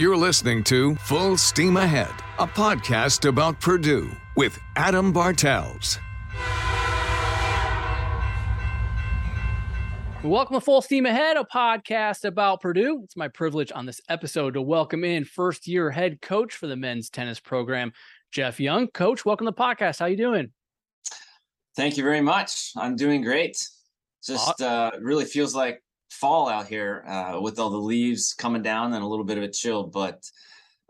You're listening to Full Steam Ahead, a podcast about Purdue with Adam Bartels. Welcome to Full Steam Ahead, a podcast about Purdue. It's my privilege on this episode to welcome in first year head coach for the men's tennis program, Geoff Young. Coach, welcome to the podcast. How are you doing? Thank you very much. I'm doing great. Just uh, really feels like fall out here uh, with all the leaves coming down and a little bit of a chill, but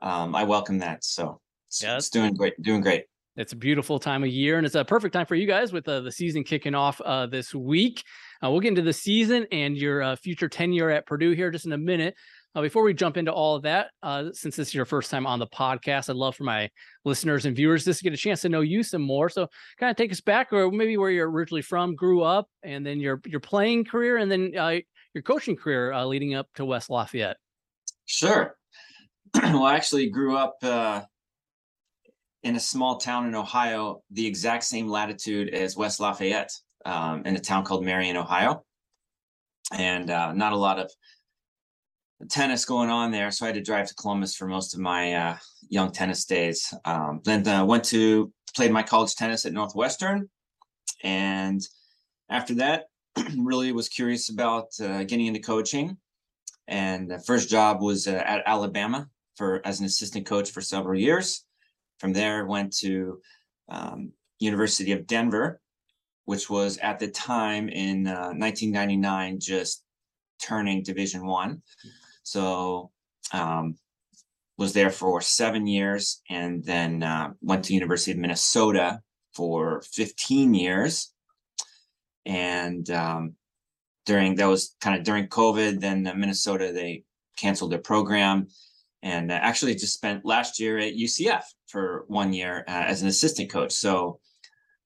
um, I welcome that. So it's, yeah, it's doing great. Doing great. It's a beautiful time of year, and it's a perfect time for you guys with uh, the season kicking off uh, this week. Uh, we'll get into the season and your uh, future tenure at Purdue here just in a minute. Uh, before we jump into all of that, uh, since this is your first time on the podcast, I'd love for my listeners and viewers just to get a chance to know you some more. So, kind of take us back, or maybe where you're originally from, grew up, and then your your playing career, and then uh, your coaching career uh, leading up to West Lafayette. Sure. well, I actually grew up in a small town in Ohio, the exact same latitude as West Lafayette um, in a town called Marion, Ohio. And uh, not a lot of tennis going on there. So I had to drive to Columbus for most of my uh, young tennis days. Um, then uh, went to played my college tennis at Northwestern. And after that, really was curious about uh, getting into coaching. And the first job was uh, at Alabama for as an assistant coach for several years. From there, went to um, University of Denver which was at the time in uh, 1999 just turning Division One. So um, was there for seven years, and then uh, went to University of Minnesota for 15 years. And um, during that was kind of during COVID. Then Minnesota they canceled their program, and actually just spent last year at UCF for one year uh, as an assistant coach. So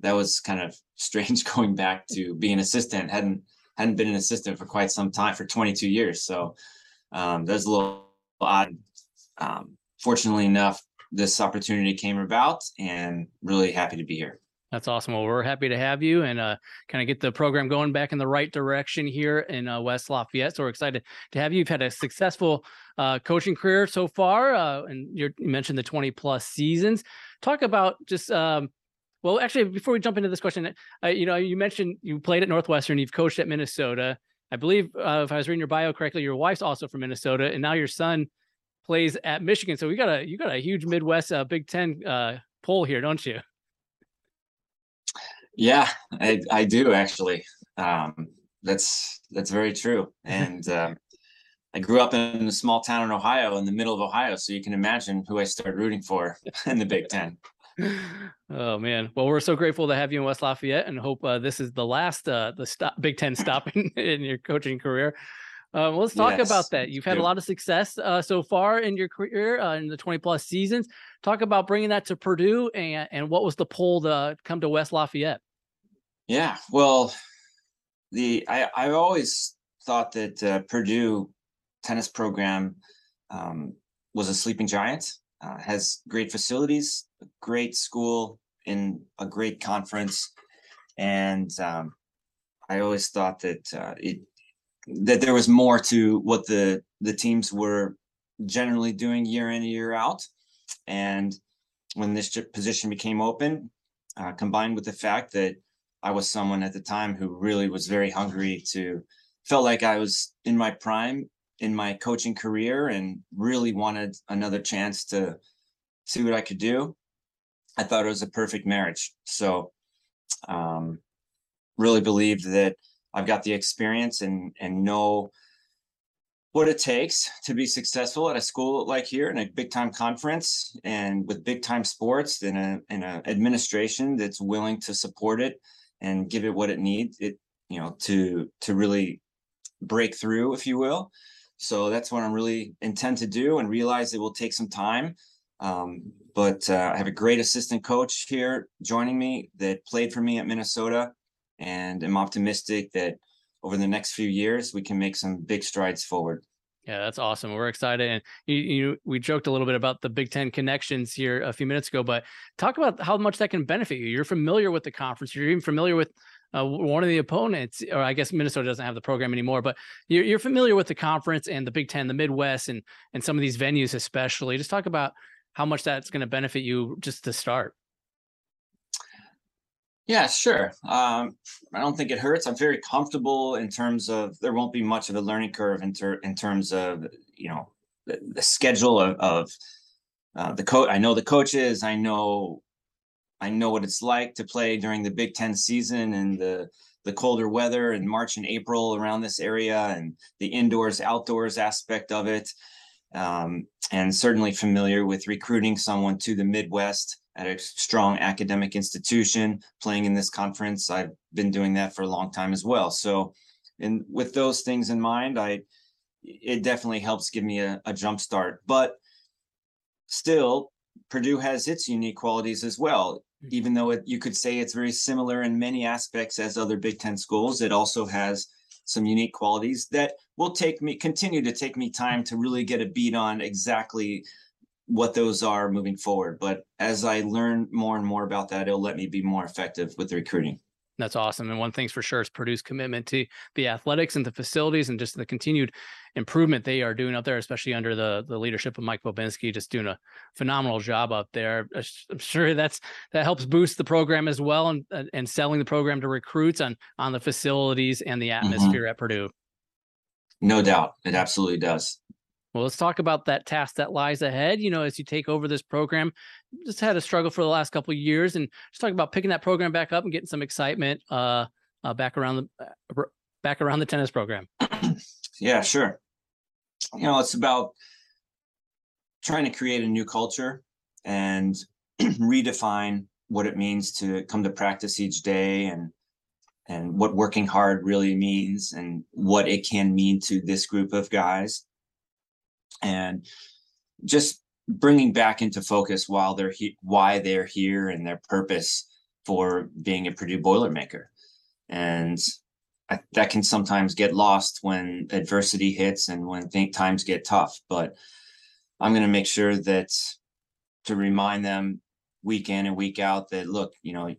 that was kind of strange going back to being an assistant. hadn't hadn't been an assistant for quite some time for 22 years. So um, was a little odd. Um, fortunately enough, this opportunity came about, and really happy to be here. That's awesome. Well, we're happy to have you and uh, kind of get the program going back in the right direction here in uh, West Lafayette. So we're excited to have you. You've had a successful uh, coaching career so far, uh, and you mentioned the 20 plus seasons. Talk about just um, well, actually, before we jump into this question, uh, you know, you mentioned you played at Northwestern, you've coached at Minnesota. I believe, uh, if I was reading your bio correctly, your wife's also from Minnesota, and now your son plays at Michigan. So we got a you got a huge Midwest Big Ten uh, poll here, don't you? Yeah, I, I do actually. Um, that's that's very true, and um, I grew up in a small town in Ohio, in the middle of Ohio, so you can imagine who I started rooting for in the Big Ten. Oh man. Well we're so grateful to have you in west lafayette and hope uh, this is the last uh, the stop big ten stop in, in your coaching career um, let's talk yes, about that you've had a lot of success uh, so far in your career uh, in the 20 plus seasons. Talk about bringing that to purdue and, and what was the pull to come to west lafayette? Yeah well the i i always thought that uh, purdue tennis program um, was a sleeping giant uh, has great facilities, a great school in a great conference, and um, I always thought that uh, it that there was more to what the the teams were generally doing year in and year out, and when this position became open, uh, combined with the fact that I was someone at the time who really was very hungry to felt like I was in my prime in my coaching career and really wanted another chance to see what I could do. I thought it was a perfect marriage. So, um, really believed that I've got the experience and and know what it takes to be successful at a school like here in a big time conference and with big time sports and a in a administration that's willing to support it and give it what it needs it you know to to really break through if you will so that's what I'm really intend to do and realize it will take some time. Um, but uh, I have a great assistant coach here joining me that played for me at Minnesota, and I'm optimistic that over the next few years we can make some big strides forward. Yeah, that's awesome. We're excited, and you, you, we joked a little bit about the Big Ten connections here a few minutes ago, but talk about how much that can benefit you. You're familiar with the conference. You're even familiar with uh, one of the opponents, or I guess Minnesota doesn't have the program anymore, but you're, you're familiar with the conference and the Big Ten, the Midwest, and and some of these venues, especially. Just talk about how much that's going to benefit you just to start. Yeah, sure. Um, I don't think it hurts. I'm very comfortable in terms of there won't be much of a learning curve in, ter- in terms of you know the, the schedule of, of uh, the coach. I know the coaches. I know I know what it's like to play during the Big Ten season and the the colder weather in March and April around this area and the indoors outdoors aspect of it. Um, and certainly familiar with recruiting someone to the Midwest at a strong academic institution playing in this conference. I've been doing that for a long time as well. So, and with those things in mind, I it definitely helps give me a, a jump start. But still, Purdue has its unique qualities as well. Hmm. Even though it, you could say it's very similar in many aspects as other Big Ten schools, it also has some unique qualities that will take me continue to take me time to really get a beat on exactly what those are moving forward. But as I learn more and more about that, it'll let me be more effective with the recruiting. That's awesome. And one thing's for sure is Purdue's commitment to the athletics and the facilities and just the continued improvement they are doing up there, especially under the the leadership of Mike Bobinski, just doing a phenomenal job up there. I'm sure that's that helps boost the program as well and and selling the program to recruits on on the facilities and the mm-hmm. atmosphere mm-hmm. at Purdue. No doubt. It absolutely does. Well, let's talk about that task that lies ahead. You know, as you take over this program, just had a struggle for the last couple of years, and just talk about picking that program back up and getting some excitement uh, uh back around the uh, back around the tennis program. yeah, sure. You know, it's about trying to create a new culture and redefine what it means to come to practice each day and and what working hard really means and what it can mean to this group of guys and just bringing back into focus while they're he- why they're here and their purpose for being a Purdue Boilermaker. And I, that can sometimes get lost when adversity hits and when think times get tough. But I'm going to make sure that to remind them week in and week out that look, you know,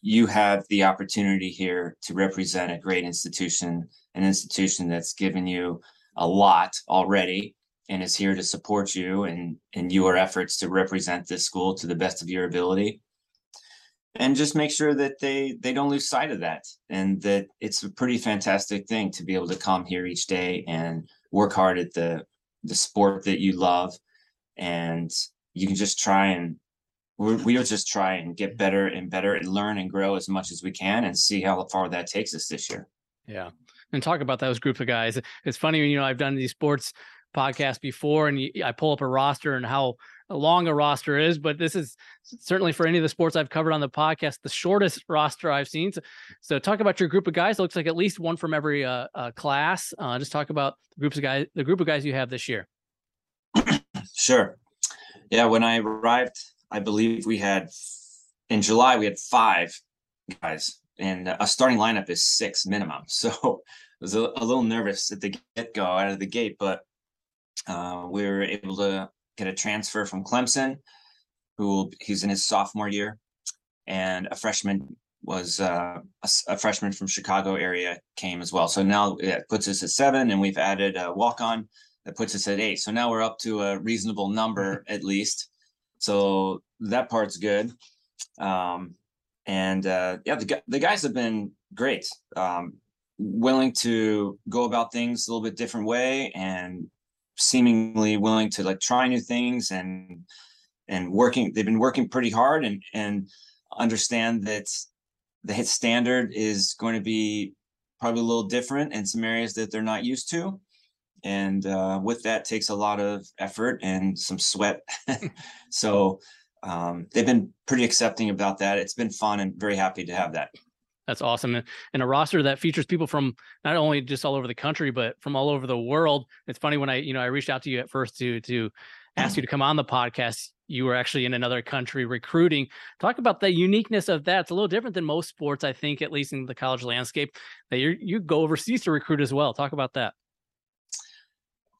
you have the opportunity here to represent a great institution, an institution that's given you a lot already and is here to support you and in your efforts to represent this school to the best of your ability. And just make sure that they they don't lose sight of that and that it's a pretty fantastic thing to be able to come here each day and work hard at the the sport that you love. And you can just try and we'll just try and get better and better and learn and grow as much as we can and see how far that takes us this year. Yeah. And talk about those group of guys. It's funny you know i've done these sports podcast before, and I pull up a roster and how long a roster is, but this is certainly for any of the sports I've covered on the podcast, the shortest roster I've seen. So, so talk about your group of guys. It looks like at least one from every uh, uh, class. Uh, just talk about the groups of guys, the group of guys you have this year. Sure. Yeah, when I arrived, I believe we had in July we had five guys, and a starting lineup is six minimum. So I was a, a little nervous at the get go out of the gate, but uh, we were able to get a transfer from Clemson, who he's in his sophomore year, and a freshman was uh, a, a, freshman from Chicago area came as well. So now it puts us at seven, and we've added a walk on that puts us at eight. So now we're up to a reasonable number at least. So that part's good. Um, and uh, yeah, the, the guys have been great, um, willing to go about things a little bit different way and seemingly willing to like try new things and and working they've been working pretty hard and and understand that the hit standard is going to be probably a little different in some areas that they're not used to. And uh, with that takes a lot of effort and some sweat. So um, they've been pretty accepting about that. It's been fun and very happy to have that that's awesome. And, a roster that features people from not only just all over the country, but from all over the world. It's funny when I, you know, I reached out to you at first to to ask you to come on the podcast. You were actually in another country recruiting. Talk about the uniqueness of that. It's a little different than most sports, I think, at least in the college landscape. That you you go overseas to recruit as well. Talk about that.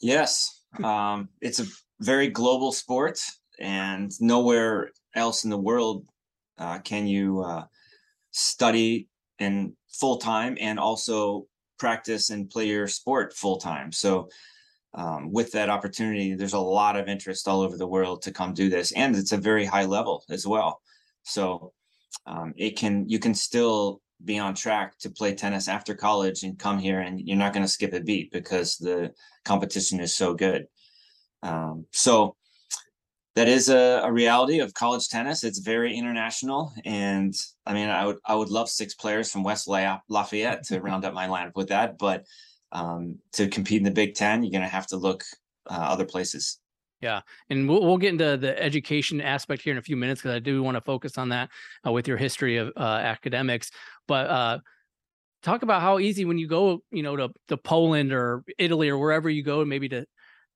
Yes, um, it's a very global sport, and nowhere else in the world uh, can you uh, study and full time and also practice and play your sport full time. So um, with that opportunity, there's a lot of interest all over the world to come do this, and it's a very high level as well. So um, it can you can still be on track to play tennis after college and come here, and you're not going to skip a beat because the competition is so good. Um, so that is a, a, reality of college tennis. It's very international, and I mean, I would I would love six players from West Lafayette to round up my lineup with that, but um, to compete in the Big Ten, you're going to have to look uh, other places. Yeah, and we'll we'll get into the education aspect here in a few minutes because I do want to focus on that uh, with your history of uh, academics. But uh, talk about how easy when you go, you know, to to Poland or Italy or wherever you go, maybe to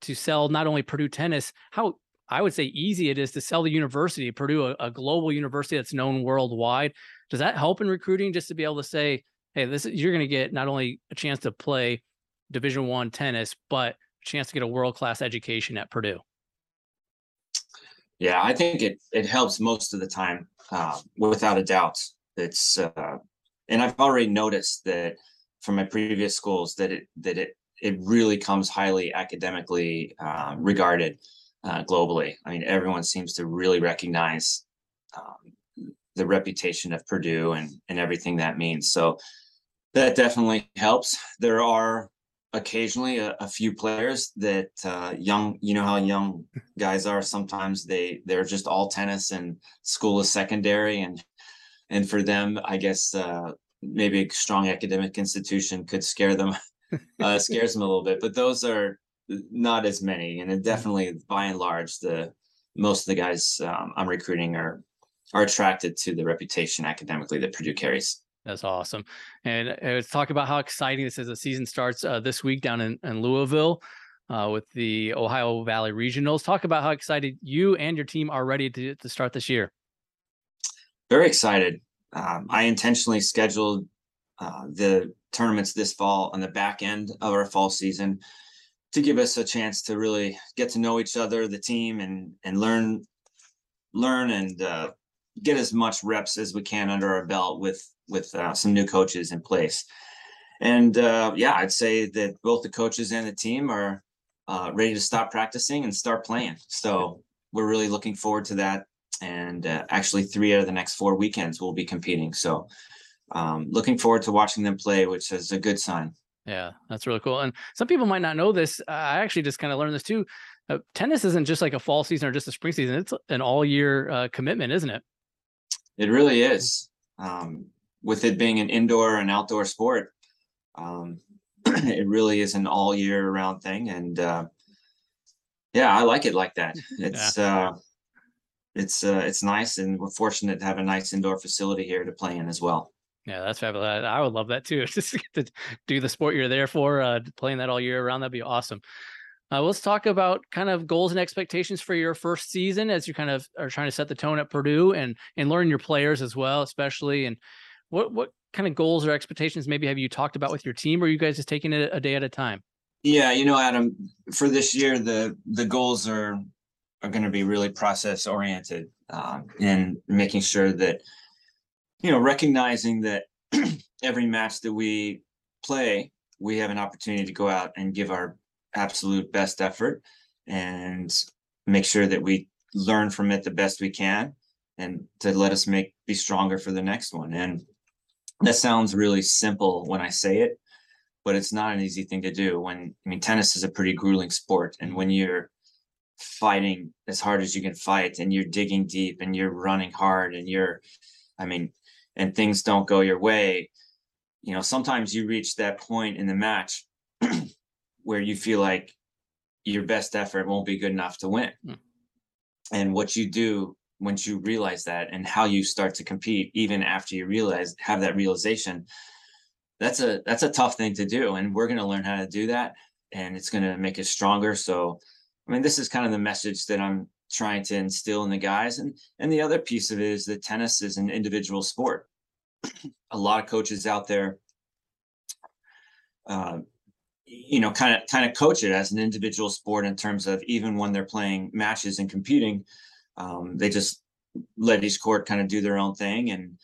to sell not only Purdue tennis, how I would say easy it is to sell the university, Purdue, a, a global university that's known worldwide. Does that help in recruiting just to be able to say, hey, this is, you're going to get not only a chance to play Division One tennis, but a chance to get a world class education at Purdue. Yeah, I think it it helps most of the time, uh, without a doubt. It's uh, and I've already noticed that from my previous schools that it that it it really comes highly academically uh, regarded uh, globally. I mean, everyone seems to really recognize um, the reputation of Purdue and and everything that means. So that definitely helps. There are occasionally a, a few players that uh, young, you know how young guys are. Sometimes they they're just all tennis and school is secondary, and and for them, I guess uh, maybe a strong academic institution could scare them, uh, scares them a little bit. But those are not as many, and it definitely by and large, the most of the guys um, I'm recruiting are are attracted to the reputation academically that Purdue carries. That's awesome. And uh, let's talk about how exciting this is. The season starts uh, this week down in, in Louisville uh, with the Ohio Valley Regionals. Talk about how excited you and your team are ready to, to start this year. Very excited. Um, I intentionally scheduled uh, the tournaments this fall on the back end of our fall season to give us a chance to really get to know each other, the team, and and learn learn and uh, get as much reps as we can under our belt with with uh, some new coaches in place. And uh, yeah, I'd say that both the coaches and the team are uh, ready to stop practicing and start playing. So we're really looking forward to that. And uh, actually, three out of the next four weekends we'll be competing. So um, looking forward to watching them play, which is a good sign. Yeah, that's really cool. And some people might not know this. I actually just kind of learned this too. Uh, tennis isn't just like a fall season or just a spring season. It's an all year uh, commitment, isn't it? It really is. Um, with it being an indoor and outdoor sport, um, it really is an all year round thing. And uh, yeah, I like it like that. It's yeah. uh, it's uh, it's nice, and we're fortunate to have a nice indoor facility here to play in as well. Yeah, that's fabulous. I would love that too. Just to do the sport you're there for, uh, playing that all year around, that'd be awesome. Uh, let's talk about kind of goals and expectations for your first season as you kind of are trying to set the tone at Purdue and and learn your players as well, especially. And what what kind of goals or expectations maybe have you talked about with your team, or are you guys just taking it a day at a time? Yeah, you know, Adam, for this year, the the goals are are going to be really process oriented um, and making sure that you know recognizing that every match that we play, we have an opportunity to go out and give our absolute best effort and make sure that we learn from it the best we can and to let us make be stronger for the next one. And that sounds really simple when i say it but it's not an easy thing to do when i mean tennis is a pretty grueling sport and when you're fighting as hard as you can fight and you're digging deep and you're running hard and you're i mean and things don't go your way you know sometimes you reach that point in the match where you feel like your best effort won't be good enough to win. Mm. And what you do once you realize that and how you start to compete even after you realize have that realization that's a that's a tough thing to do and we're going to learn how to do that and it's going to make us stronger so i mean this is kind of the message that i'm trying to instill in the guys and and the other piece of it is that tennis is an individual sport. A lot of coaches out there uh, you know kind of kind of coach it as an individual sport in terms of even when they're playing matches and competing um, they just let each court kind of do their own thing and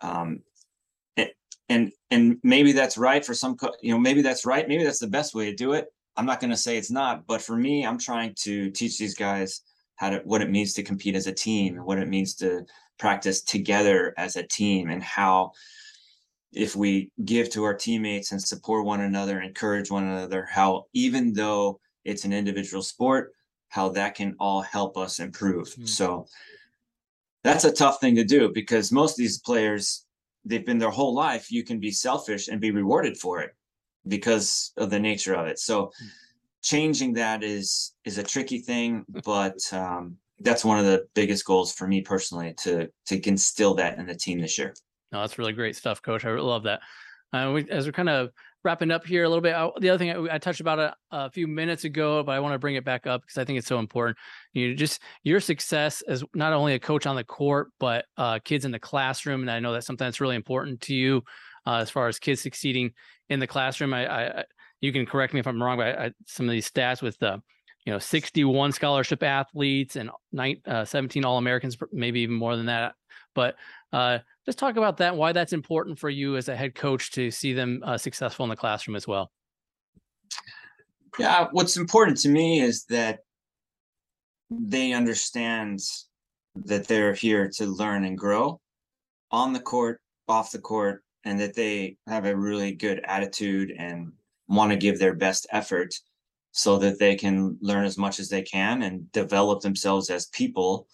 um, and and maybe that's right for some you know maybe that's right maybe that's the best way to do it. I'm not going to say it's not but for me i'm trying to teach these guys how to what it means to compete as a team and what it means to practice together as a team and how if we give to our teammates and support one another encourage one another how even though it's an individual sport how that can all help us improve mm-hmm. so that's a tough thing to do because most of these players they've been their whole life you can be selfish and be rewarded for it because of the nature of it so hmm. Changing that is is a tricky thing but um, that's one of the biggest goals for me personally to to instill that in the team this year no that's really great stuff coach i love that uh, we, as we're kind of wrapping up here a little bit. I, the other thing I, I touched about a, a, few minutes ago, but I want to bring it back up because I think it's so important. You just your success as not only a coach on the court, but uh, kids in the classroom, and I know that's something that's really important to you uh, as far as kids succeeding in the classroom. I, I you can correct me if I'm wrong, but I, some of these stats with the you know 61 scholarship athletes and nine, uh, 17 all americans maybe even more than that. But uh, just talk about that why that's important for you as a head coach to see them uh, successful in the classroom as well. Yeah what's important to me is that they understand that they're here to learn and grow on the court off the court and that they have a really good attitude and want to give their best effort so that they can learn as much as they can and develop themselves as people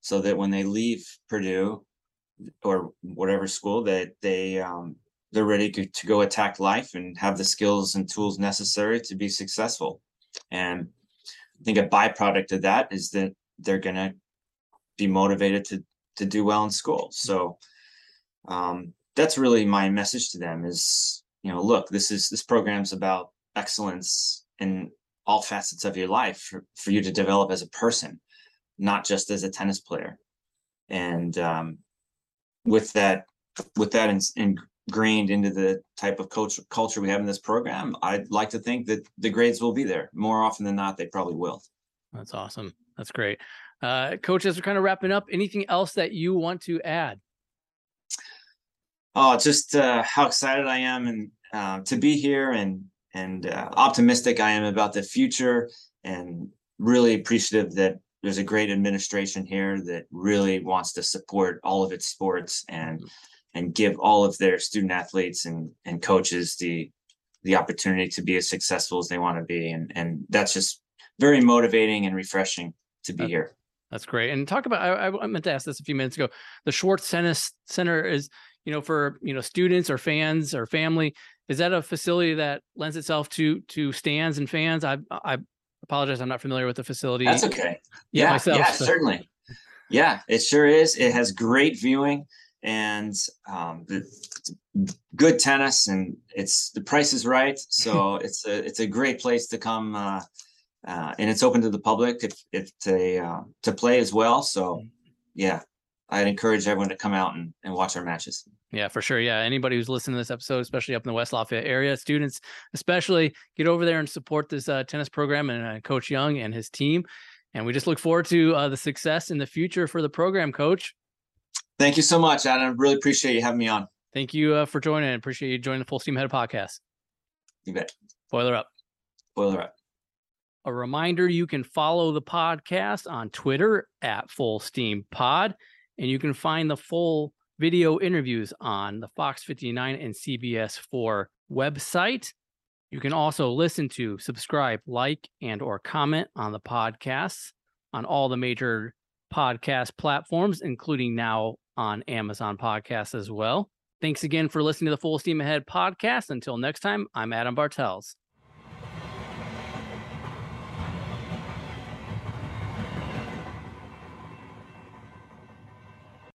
so that when they leave Purdue or whatever school that they um, they're ready to, go attack life and have the skills and tools necessary to be successful. And I think a byproduct of that is that they're going to be motivated to to do well in school. So um, that's really my message to them is you know look this is this program's about excellence in all facets of your life for, for you to develop as a person not just as a tennis player and um, with that with that in, ingrained into the type of culture culture we have in this program, I'd like to think that the grades will be there. More often than not, they probably will. That's awesome. That's great. Uh, we're kind of wrapping up, anything else that you want to add? Oh, just uh, how excited I am and uh, to be here and and uh, optimistic I am about the future and really appreciative that there's a great administration here that really wants to support all of its sports and and give all of their student athletes and and coaches the the opportunity to be as successful as they want to be. And and that's just very motivating and refreshing to be here. That's great. And talk about I, I meant to ask this a few minutes ago. The schwartz center is you know for you know students or fans or family is that a facility that lends itself to to stands and fans i i apologize, I'm not familiar with the facility. That's okay. Yeah, myself, yeah, so. certainly. Yeah, it sure is. It has great viewing and um, good tennis, and it's the price is right. So it's a it's a great place to come, uh, uh, and it's open to the public if if they uh, to play as well. So mm. yeah, I'd encourage everyone to come out and, and watch our matches. Yeah, for sure. Yeah. Anybody who's listening to this episode, especially up in the West Lafayette area, students, especially get over there and support this uh, tennis program and uh, Coach Young and his team. And we just look forward to uh, the success in the future for the program, Coach. Thank you so much, Adam. Really appreciate you having me on. Thank you uh, for joining. I appreciate you joining the Full Steam Ahead podcast. You bet. Boiler up. Boiler up. A reminder you can follow the podcast on Twitter at Full Steam Pod, and you can find the full video interviews on the Fox 59 and CBS 4 website. You can also listen to, subscribe, like, and or comment on the podcasts on all the major podcast platforms, including now on Amazon Podcasts as well. Thanks again for listening to the Full Steam Ahead podcast. Until next time, I'm Adam Bartels.